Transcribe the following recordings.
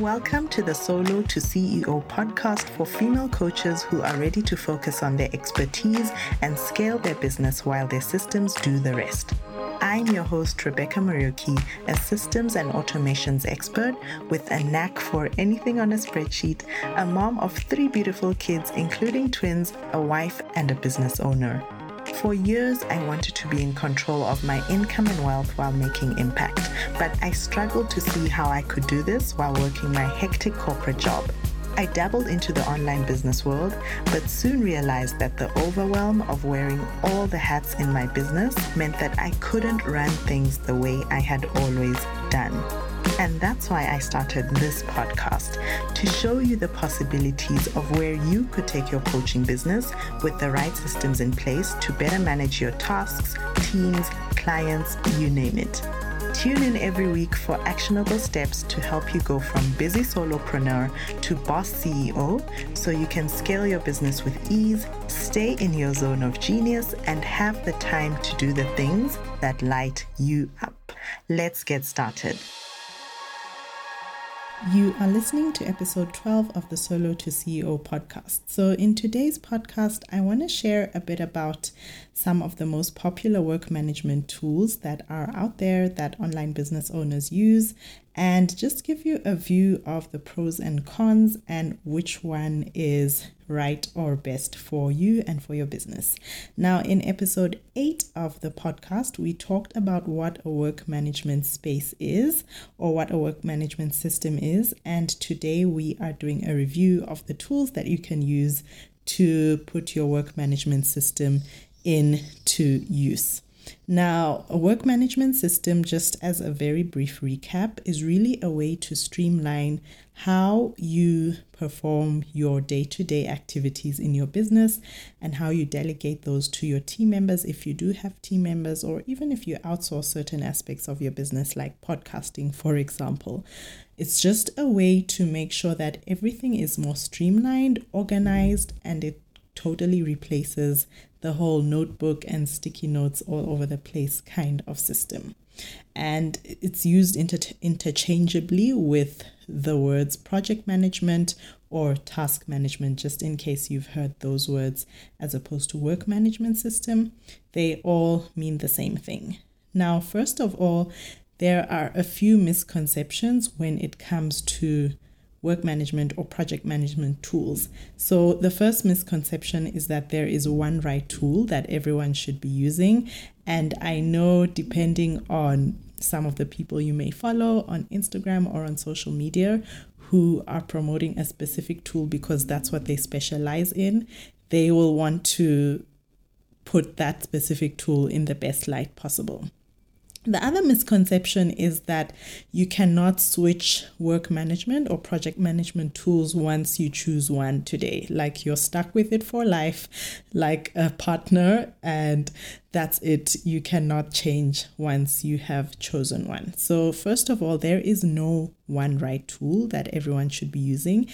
Welcome to the Solo to CEO podcast for female coaches who are ready to focus on their expertise and scale their business while their systems do the rest. I'm your host, Rebecca Marioki, a systems and automations expert with a knack for anything on a spreadsheet, a mom of three beautiful kids, including twins, a wife, and a business owner. For years, I wanted to be in control of my income and wealth while making impact, but I struggled to see how I could do this while working my hectic corporate job. I dabbled into the online business world, but soon realized that the overwhelm of wearing all the hats in my business meant that I couldn't run things the way I had always done. And that's why I started this podcast to show you the possibilities of where you could take your coaching business with the right systems in place to better manage your tasks, teams, clients, you name it. Tune in every week for actionable steps to help you go from busy solopreneur to boss CEO so you can scale your business with ease, stay in your zone of genius, and have the time to do the things that light you up. Let's get started. You are listening to episode 12 of the Solo to CEO podcast. So, in today's podcast, I want to share a bit about some of the most popular work management tools that are out there that online business owners use and just give you a view of the pros and cons and which one is right or best for you and for your business. Now, in episode 8 of the podcast, we talked about what a work management space is or what a work management system is. And today we are doing a review of the tools that you can use to put your work management system into use. Now, a work management system, just as a very brief recap, is really a way to streamline how you perform your day to day activities in your business and how you delegate those to your team members if you do have team members, or even if you outsource certain aspects of your business, like podcasting, for example. It's just a way to make sure that everything is more streamlined, organized, and it totally replaces the whole notebook and sticky notes all over the place kind of system. And it's used inter- interchangeably with the words project management or task management, just in case you've heard those words as opposed to work management system. They all mean the same thing. Now, first of all, there are a few misconceptions when it comes to work management or project management tools. So, the first misconception is that there is one right tool that everyone should be using. And I know, depending on some of the people you may follow on Instagram or on social media who are promoting a specific tool because that's what they specialize in, they will want to put that specific tool in the best light possible. The other misconception is that you cannot switch work management or project management tools once you choose one today. Like you're stuck with it for life, like a partner, and that's it. You cannot change once you have chosen one. So, first of all, there is no one right tool that everyone should be using,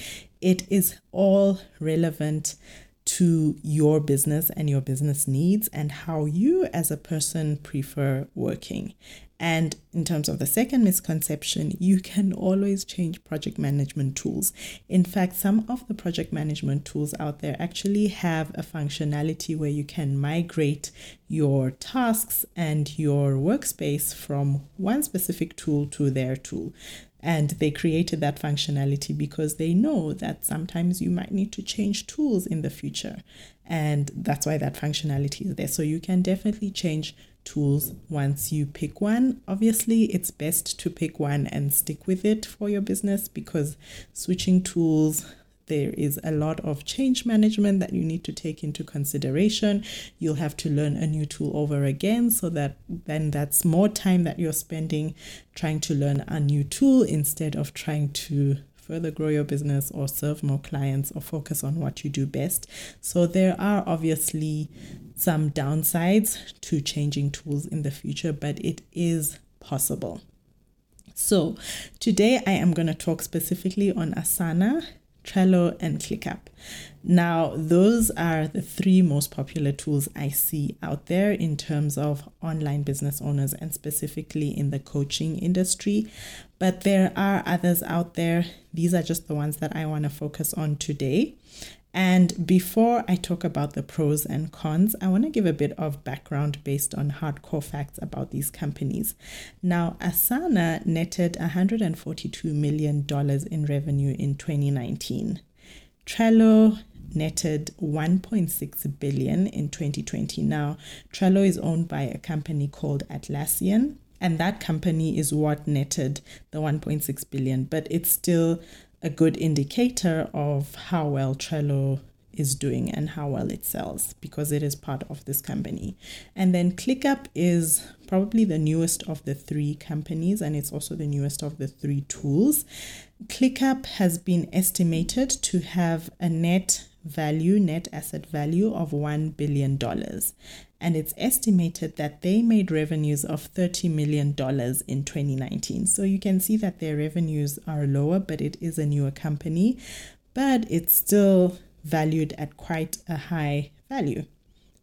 it is all relevant to your business and your business needs and how you as a person prefer working. And in terms of the second misconception, you can always change project management tools. In fact, some of the project management tools out there actually have a functionality where you can migrate your tasks and your workspace from one specific tool to their tool. And they created that functionality because they know that sometimes you might need to change tools in the future. And that's why that functionality is there. So you can definitely change tools once you pick one. Obviously, it's best to pick one and stick with it for your business because switching tools there is a lot of change management that you need to take into consideration. You'll have to learn a new tool over again, so that then that's more time that you're spending trying to learn a new tool instead of trying to further grow your business or serve more clients or focus on what you do best. So, there are obviously some downsides to changing tools in the future, but it is possible. So, today I am going to talk specifically on Asana Trello, and ClickUp. Now, those are the three most popular tools I see out there in terms of online business owners and specifically in the coaching industry. But there are others out there. These are just the ones that I want to focus on today. And before I talk about the pros and cons, I want to give a bit of background based on hardcore facts about these companies. Now, Asana netted $142 million in revenue in 2019. Trello netted 1.6 billion in 2020. Now, Trello is owned by a company called Atlassian, and that company is what netted the 1.6 billion, but it's still a good indicator of how well Trello is doing and how well it sells because it is part of this company. And then ClickUp is probably the newest of the three companies and it's also the newest of the three tools. ClickUp has been estimated to have a net value, net asset value of $1 billion. And it's estimated that they made revenues of $30 million in 2019. So you can see that their revenues are lower, but it is a newer company, but it's still valued at quite a high value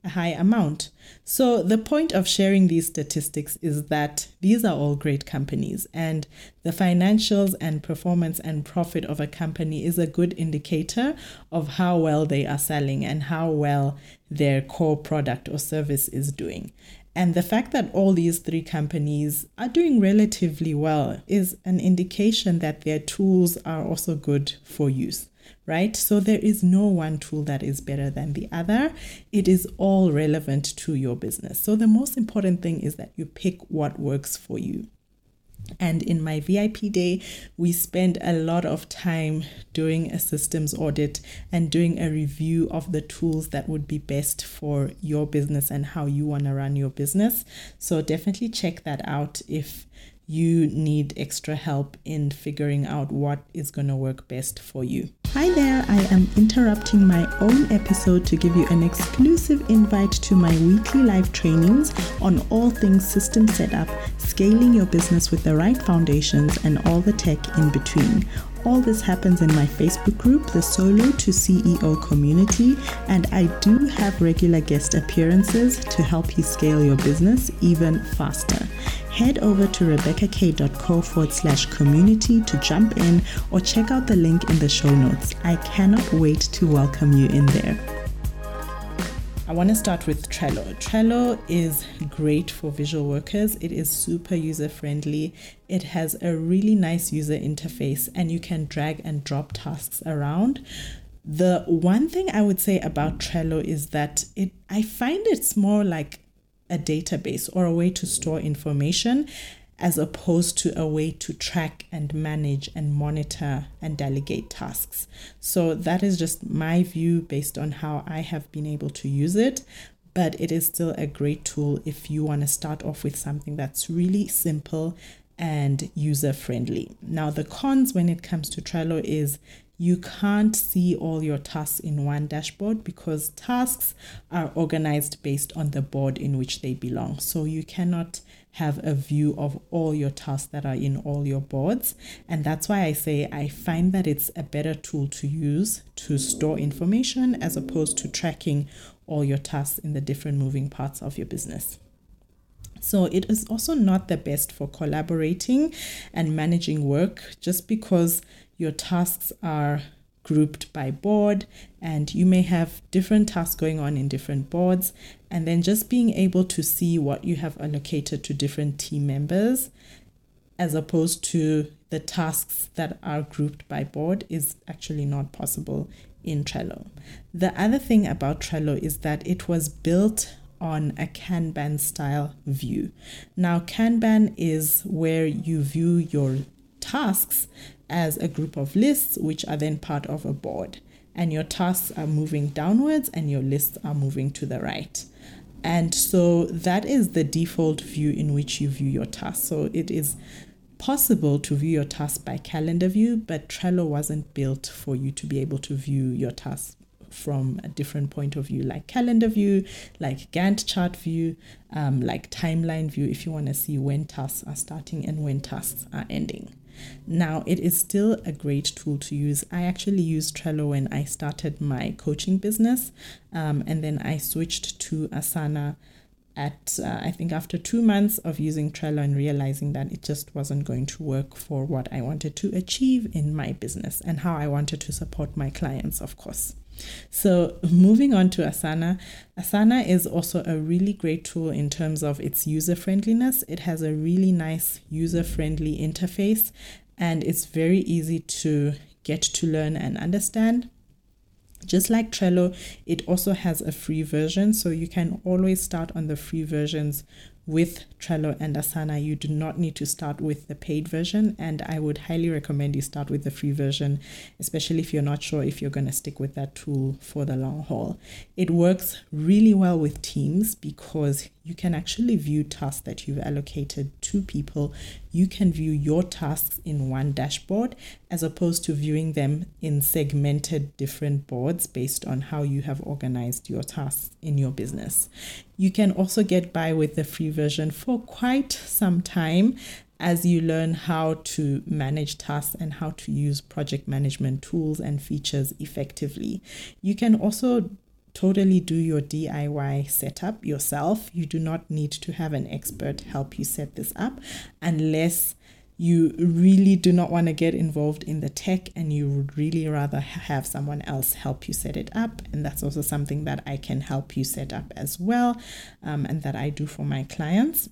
a high amount. So, the point of sharing these statistics is that these are all great companies, and the financials and performance and profit of a company is a good indicator of how well they are selling and how well their core product or service is doing. And the fact that all these three companies are doing relatively well is an indication that their tools are also good for use right? So there is no one tool that is better than the other. It is all relevant to your business. So the most important thing is that you pick what works for you. And in my VIP day, we spend a lot of time doing a systems audit and doing a review of the tools that would be best for your business and how you want to run your business. So definitely check that out if you need extra help in figuring out what is going to work best for you. Hi there, I am interrupting my own episode to give you an exclusive invite to my weekly live trainings on all things system setup, scaling your business with the right foundations, and all the tech in between. All this happens in my Facebook group, the Solo to CEO community, and I do have regular guest appearances to help you scale your business even faster head over to rebeccakay.co forward slash community to jump in or check out the link in the show notes. I cannot wait to welcome you in there. I want to start with Trello. Trello is great for visual workers. It is super user friendly. It has a really nice user interface and you can drag and drop tasks around. The one thing I would say about Trello is that it I find it's more like a database or a way to store information as opposed to a way to track and manage and monitor and delegate tasks. So that is just my view based on how I have been able to use it. But it is still a great tool if you want to start off with something that's really simple and user friendly. Now, the cons when it comes to Trello is you can't see all your tasks in one dashboard because tasks are organized based on the board in which they belong. So you cannot have a view of all your tasks that are in all your boards. And that's why I say I find that it's a better tool to use to store information as opposed to tracking all your tasks in the different moving parts of your business. So it is also not the best for collaborating and managing work just because your tasks are grouped by board and you may have different tasks going on in different boards and then just being able to see what you have allocated to different team members as opposed to the tasks that are grouped by board is actually not possible in Trello. The other thing about Trello is that it was built on a Kanban style view. Now, Kanban is where you view your tasks as a group of lists, which are then part of a board. And your tasks are moving downwards and your lists are moving to the right. And so that is the default view in which you view your tasks. So it is possible to view your tasks by calendar view, but Trello wasn't built for you to be able to view your tasks from a different point of view, like calendar view, like Gantt chart view, um, like timeline view, if you want to see when tasks are starting and when tasks are ending. Now, it is still a great tool to use. I actually used Trello when I started my coaching business, um, and then I switched to Asana at uh, I think after two months of using Trello and realizing that it just wasn't going to work for what I wanted to achieve in my business and how I wanted to support my clients, of course. So, moving on to Asana, Asana is also a really great tool in terms of its user friendliness. It has a really nice user friendly interface and it's very easy to get to learn and understand. Just like Trello, it also has a free version, so you can always start on the free versions with Trello and Asana, you do not need to start with the paid version. And I would highly recommend you start with the free version, especially if you're not sure if you're going to stick with that tool for the long haul. It works really well with teams because you can actually view tasks that you've allocated to people. You can view your tasks in one dashboard as opposed to viewing them in segmented different boards based on how you have organized your tasks in your business. You can also get by with the free version for quite some time as you learn how to manage tasks and how to use project management tools and features effectively. You can also totally do your DIY setup yourself. You do not need to have an expert help you set this up unless you really do not want to get involved in the tech and you would really rather have someone else help you set it up. And that's also something that I can help you set up as well um, and that I do for my clients.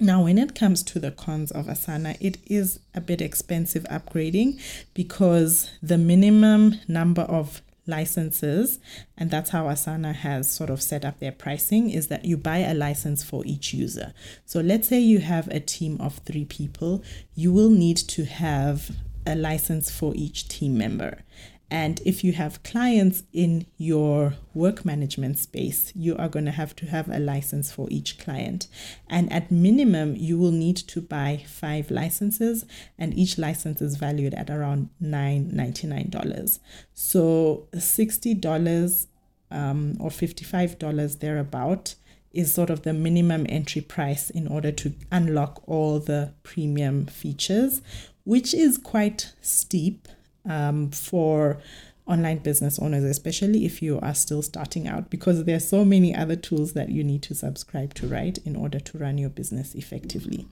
Now, when it comes to the cons of Asana, it is a bit expensive upgrading because the minimum number of licenses and that's how asana has sort of set up their pricing is that you buy a license for each user. So let's say you have a team of three people you will need to have a license for each team member and if you have clients in your work management space, you are going to have to have a license for each client. And at minimum, you will need to buy five licenses, and each license is valued at around $9.99. So $60 um, or $55 thereabout is sort of the minimum entry price in order to unlock all the premium features, which is quite steep um, for online business owners, especially if you are still starting out, because there are so many other tools that you need to subscribe to, right, in order to run your business effectively.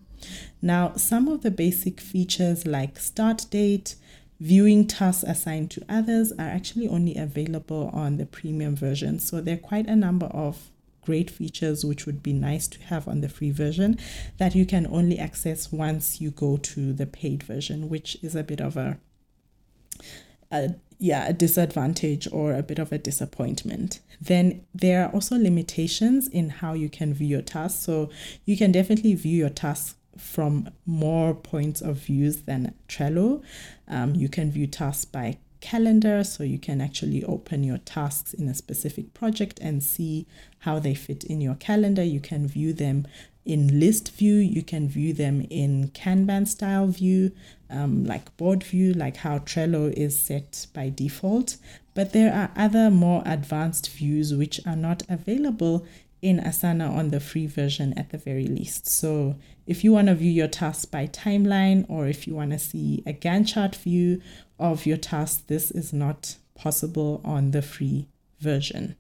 Now, some of the basic features like start date, viewing tasks assigned to others are actually only available on the premium version. So there are quite a number of great features which would be nice to have on the free version that you can only access once you go to the paid version, which is a bit of a a yeah a disadvantage or a bit of a disappointment. Then there are also limitations in how you can view your tasks. So you can definitely view your tasks from more points of views than trello. Um, you can view tasks by calendar so you can actually open your tasks in a specific project and see how they fit in your calendar. You can view them in list view you can view them in kanban style view um, like board view, like how Trello is set by default. But there are other more advanced views which are not available in Asana on the free version at the very least. So if you want to view your tasks by timeline or if you want to see a Gantt chart view of your tasks, this is not possible on the free version.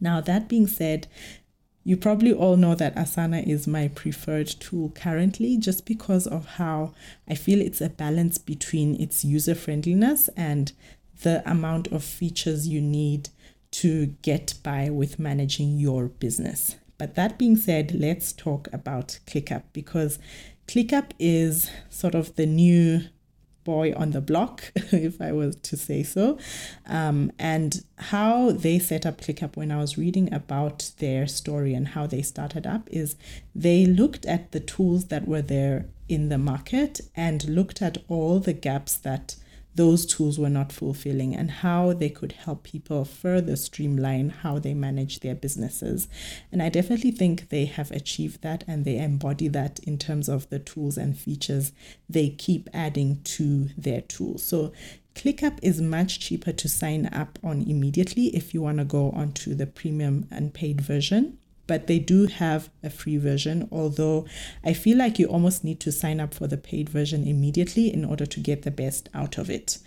Now, that being said, you probably all know that Asana is my preferred tool currently just because of how I feel it's a balance between its user friendliness and the amount of features you need to get by with managing your business. But that being said, let's talk about ClickUp because ClickUp is sort of the new boy on the block, if I was to say so. Um, and how they set up ClickUp when I was reading about their story and how they started up is they looked at the tools that were there in the market and looked at all the gaps that those tools were not fulfilling and how they could help people further streamline how they manage their businesses. And I definitely think they have achieved that and they embody that in terms of the tools and features they keep adding to their tools. So ClickUp is much cheaper to sign up on immediately if you want to go onto the premium and paid version. But they do have a free version, although I feel like you almost need to sign up for the paid version immediately in order to get the best out of it.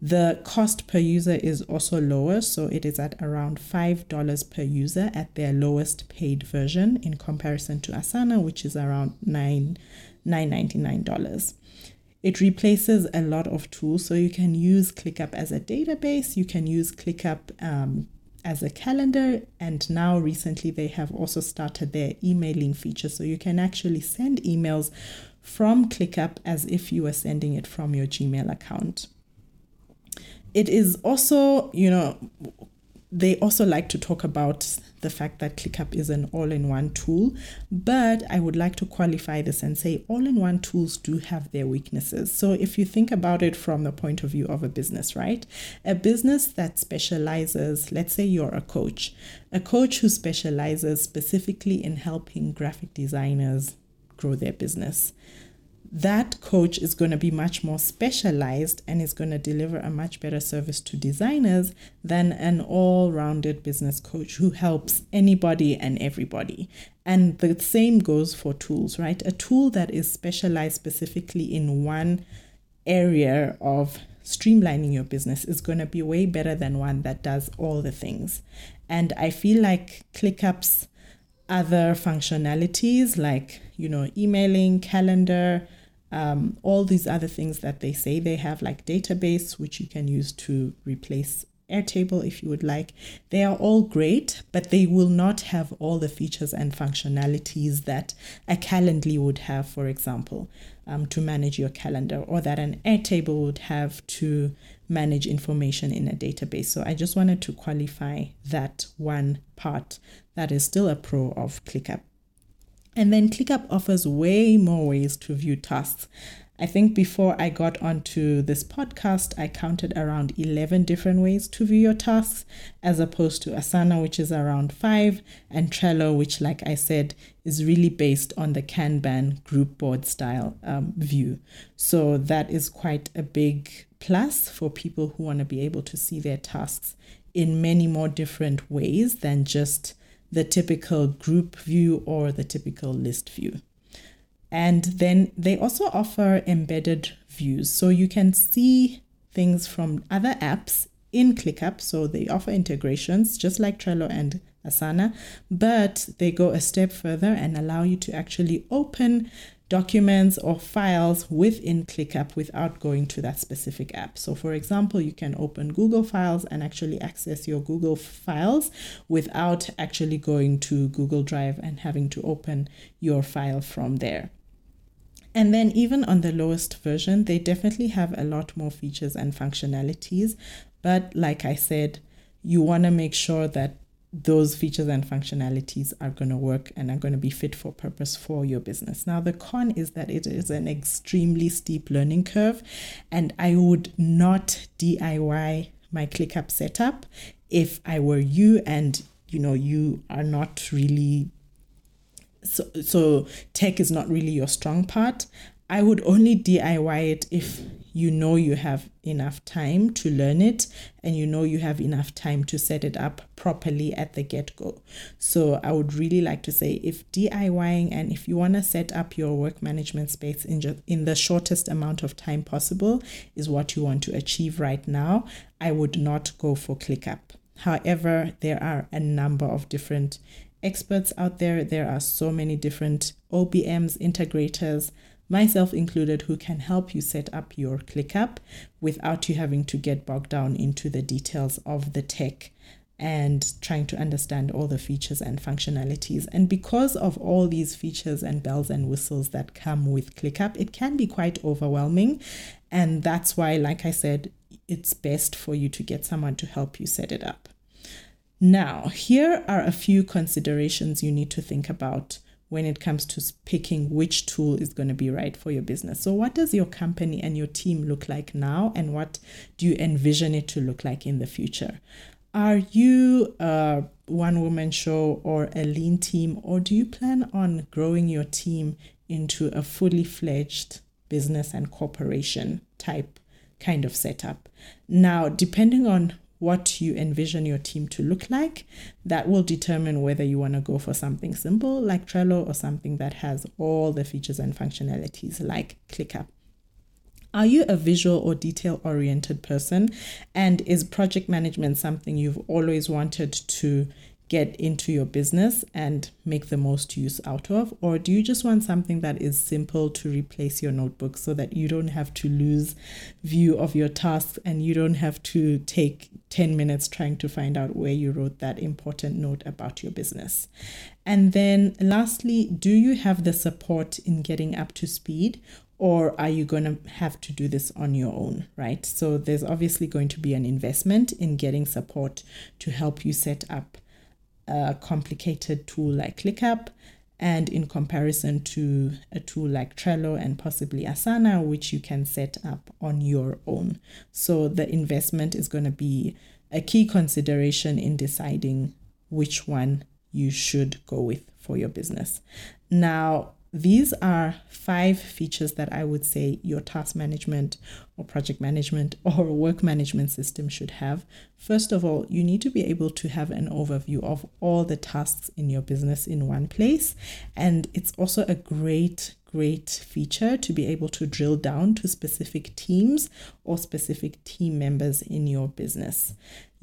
The cost per user is also lower, so it is at around $5 per user at their lowest paid version in comparison to Asana, which is around $9, $9.99. It replaces a lot of tools, so you can use ClickUp as a database, you can use ClickUp um, as a calendar, and now recently they have also started their emailing feature, so you can actually send emails from ClickUp as if you were sending it from your Gmail account. It is also, you know, they also like to talk about the fact that ClickUp is an all in one tool, but I would like to qualify this and say all in one tools do have their weaknesses. So if you think about it from the point of view of a business, right? A business that specializes, let's say you're a coach, a coach who specializes specifically in helping graphic designers grow their business that coach is going to be much more specialized and is going to deliver a much better service to designers than an all rounded business coach who helps anybody and everybody. And the same goes for tools, right? A tool that is specialized specifically in one area of streamlining your business is going to be way better than one that does all the things. And I feel like ClickUp's other functionalities like, you know, emailing, calendar, um, all these other things that they say they have, like database, which you can use to replace Airtable if you would like. They are all great, but they will not have all the features and functionalities that a Calendly would have, for example, um, to manage your calendar, or that an Airtable would have to manage information in a database. So I just wanted to qualify that one part that is still a pro of ClickUp. And then ClickUp offers way more ways to view tasks. I think before I got onto this podcast, I counted around 11 different ways to view your tasks, as opposed to Asana, which is around five, and Trello, which, like I said, is really based on the Kanban group board style um, view. So that is quite a big plus for people who want to be able to see their tasks in many more different ways than just the typical group view or the typical list view. And then they also offer embedded views. So you can see things from other apps in ClickUp. So they offer integrations just like Trello and Asana, but they go a step further and allow you to actually open documents or files within ClickUp without going to that specific app. So, for example, you can open Google Files and actually access your Google Files without actually going to Google Drive and having to open your file from there. And then, even on the lowest version, they definitely have a lot more features and functionalities. But, like I said, you want to make sure that those features and functionalities are going to work and are going to be fit for purpose for your business. Now, the con is that it is an extremely steep learning curve, and I would not DIY my ClickUp setup if I were you and you know you are not really so so tech is not really your strong part. I would only DIY it if you know you have enough time to learn it and you know you have enough time to set it up properly at the get go. So, I would really like to say if DIYing and if you want to set up your work management space in, just, in the shortest amount of time possible is what you want to achieve right now, I would not go for ClickUp. However, there are a number of different experts out there. There are so many different OBMs, integrators, myself included, who can help you set up your ClickUp without you having to get bogged down into the details of the tech and trying to understand all the features and functionalities. And because of all these features and bells and whistles that come with ClickUp, it can be quite overwhelming. And that's why, like I said, it's best for you to get someone to help you set it up. Now, here are a few considerations you need to think about when it comes to picking which tool is going to be right for your business. So, what does your company and your team look like now, and what do you envision it to look like in the future? Are you a one woman show or a lean team, or do you plan on growing your team into a fully fledged business and corporation type kind of setup. Now, depending on what you envision your team to look like, that will determine whether you want to go for something simple like Trello or something that has all the features and functionalities like ClickUp. Are you a visual or detail oriented person? And is project management something you've always wanted to get into your business and make the most use out of? Or do you just want something that is simple to replace your notebook so that you don't have to lose view of your tasks and you don't have to take 10 minutes trying to find out where you wrote that important note about your business? And then lastly, do you have the support in getting up to speed? Or are you going to have to do this on your own, right? So, there's obviously going to be an investment in getting support to help you set up a complicated tool like ClickUp and in comparison to a tool like Trello and possibly Asana, which you can set up on your own. So the investment is going to be a key consideration in deciding which one you should go with for your business. Now, these are five features that I would say your task management or project management or work management system should have. First of all, you need to be able to have an overview of all the tasks in your business in one place. And it's also a great, great feature to be able to drill down to specific teams or specific team members in your business.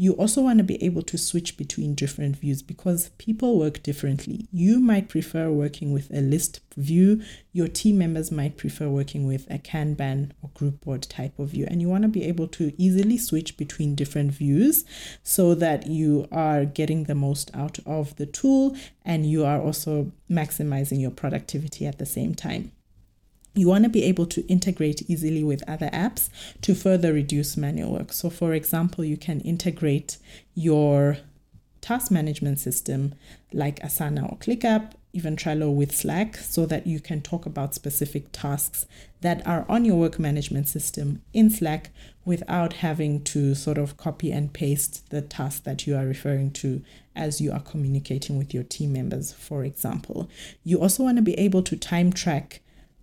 You also want to be able to switch between different views because people work differently. You might prefer working with a list view, your team members might prefer working with a Kanban or group board type of view, and you want to be able to easily switch between different views so that you are getting the most out of the tool and you are also maximizing your productivity at the same time. You want to be able to integrate easily with other apps to further reduce manual work. So, for example, you can integrate your task management system like Asana or ClickUp, even Trello with Slack, so that you can talk about specific tasks that are on your work management system in Slack without having to sort of copy and paste the task that you are referring to as you are communicating with your team members, for example. You also want to be able to time track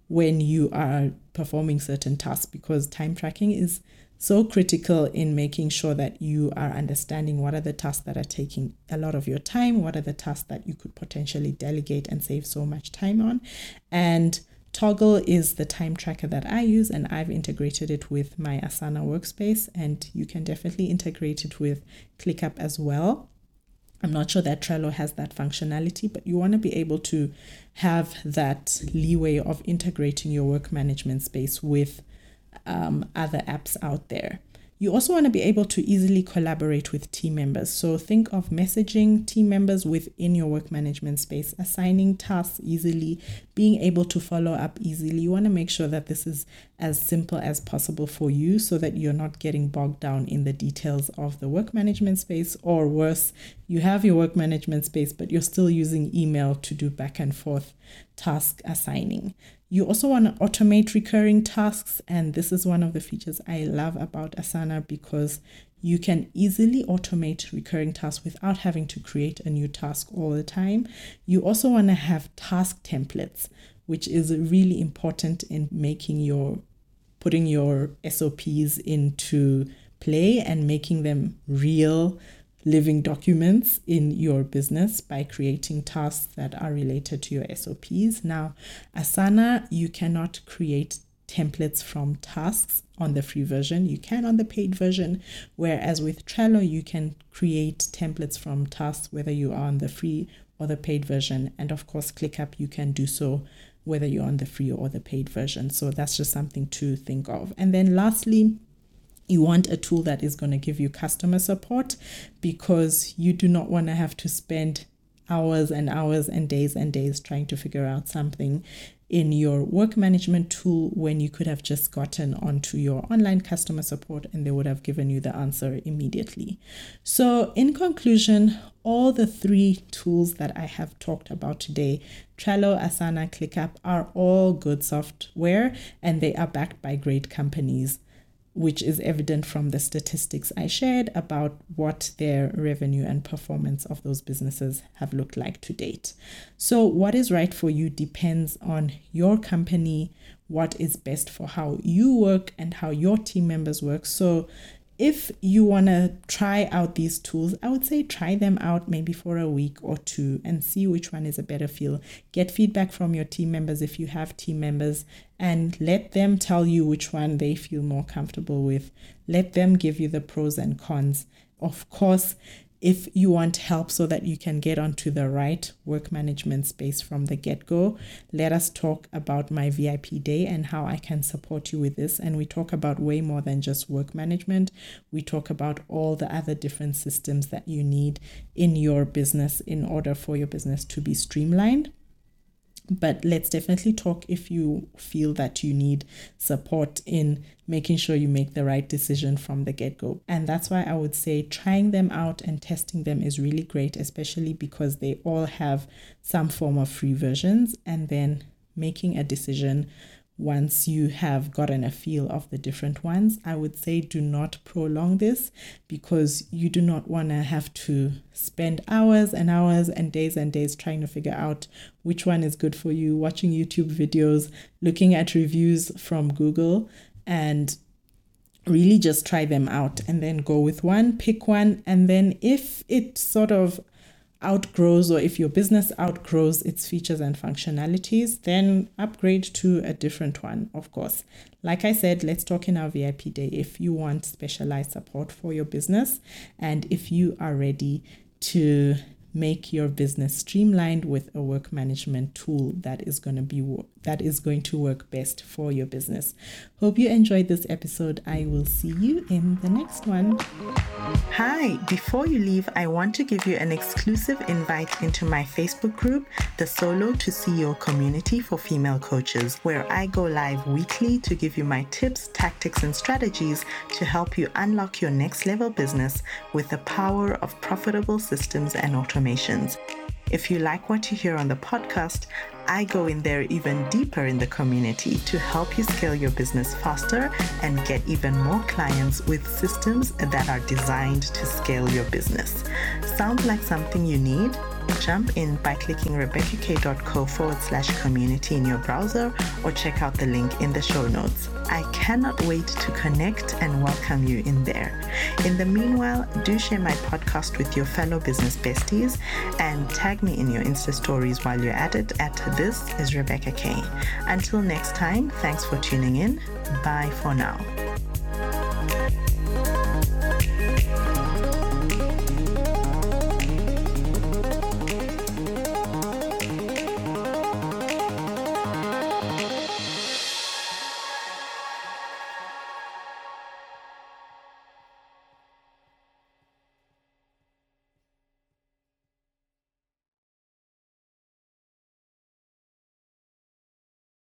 when you are performing certain tasks because time tracking is so critical in making sure that you are understanding what are the tasks that are taking a lot of your time, what are the tasks that you could potentially delegate and save so much time on. And Toggl is the time tracker that I use, and I've integrated it with my Asana workspace, and you can definitely integrate it with ClickUp as well. I'm not sure that Trello has that functionality, but you want to be able to have that leeway of integrating your work management space with um, other apps out there. You also want to be able to easily collaborate with team members. So think of messaging team members within your work management space, assigning tasks easily, being able to follow up easily. You want to make sure that this is as simple as possible for you so that you're not getting bogged down in the details of the work management space, or worse, you have your work management space, but you're still using email to do back and forth task assigning. You also want to automate recurring tasks, and this is one of the features I love about Asana because you can easily automate recurring tasks without having to create a new task all the time. You also want to have task templates, which is really important in making your putting your SOPs into play and making them real living documents in your business by creating tasks that are related to your SOPs. Now, Asana, you cannot create templates from tasks on the free version. You can on the paid version, whereas with Trello, you can create templates from tasks whether you are on the free or the paid version. And of course, ClickUp, you can do so whether you're on the free or the paid version. So that's just something to think of. And then lastly, you want a tool that is going to give you customer support because you do not want to have to spend hours and hours and days and days trying to figure out something in your work management tool when you could have just gotten onto your online customer support and they would have given you the answer immediately. So, in conclusion, all the three tools that I have talked about today Trello, Asana, ClickUp are all good software and they are backed by great companies which is evident from the statistics I shared about what their revenue and performance of those businesses have looked like to date. So, what is right for you depends on your company, what is best for how you work and how your team members work. So, if you want to try out these tools, I would say try them out maybe for a week or two and see which one is a better feel. Get feedback from your team members if you have team members and let them tell you which one they feel more comfortable with. Let them give you the pros and cons. Of course, if you want help so that you can get onto the right work management space from the get go, let us talk about my VIP day and how I can support you with this. And we talk about way more than just work management. We talk about all the other different systems that you need in your business in order for your business to be streamlined but let's definitely talk if you feel that you need support in making sure you make the right decision from the get go. And that's why I would say trying them out and testing them is really great, especially because they all have some form of free versions, and then making a decision once you have gotten a feel of the different ones. I would say do not prolong this because you do not want to have to spend hours and hours and days and days trying to figure out which one is good for you, watching YouTube videos, looking at reviews from Google, and really just try them out and then go with one, pick one, and then if it sort of outgrows or if your business outgrows its features and functionalities, then upgrade to a different one, of course. Like I said, let's talk in our VIP day if you want specialized support for your business and if you are ready to make your business streamlined with a work management tool that is going to be that is going to work best for your business. Hope you enjoyed this episode. I will see you in the next one. Hi, before you leave, I want to give you an exclusive invite into my Facebook group, the Solo to CEO community for female coaches, where I go live weekly to give you my tips, tactics, and strategies to help you unlock your next level business with the power of profitable systems and automations. If you like what you hear on the podcast, I go in there even deeper in the community to help you scale your business faster and get even more clients with systems that are designed to scale your business. Sounds like something you need? Jump in by clicking rebeccakay.co forward slash community in your browser or check out the link in the show notes. I cannot wait to connect and welcome you in there. In the meanwhile, do share my podcast with your fellow business besties and tag me in your Insta stories while you're at it at This is Rebecca Kay. Until next time, thanks for tuning in. Bye for now.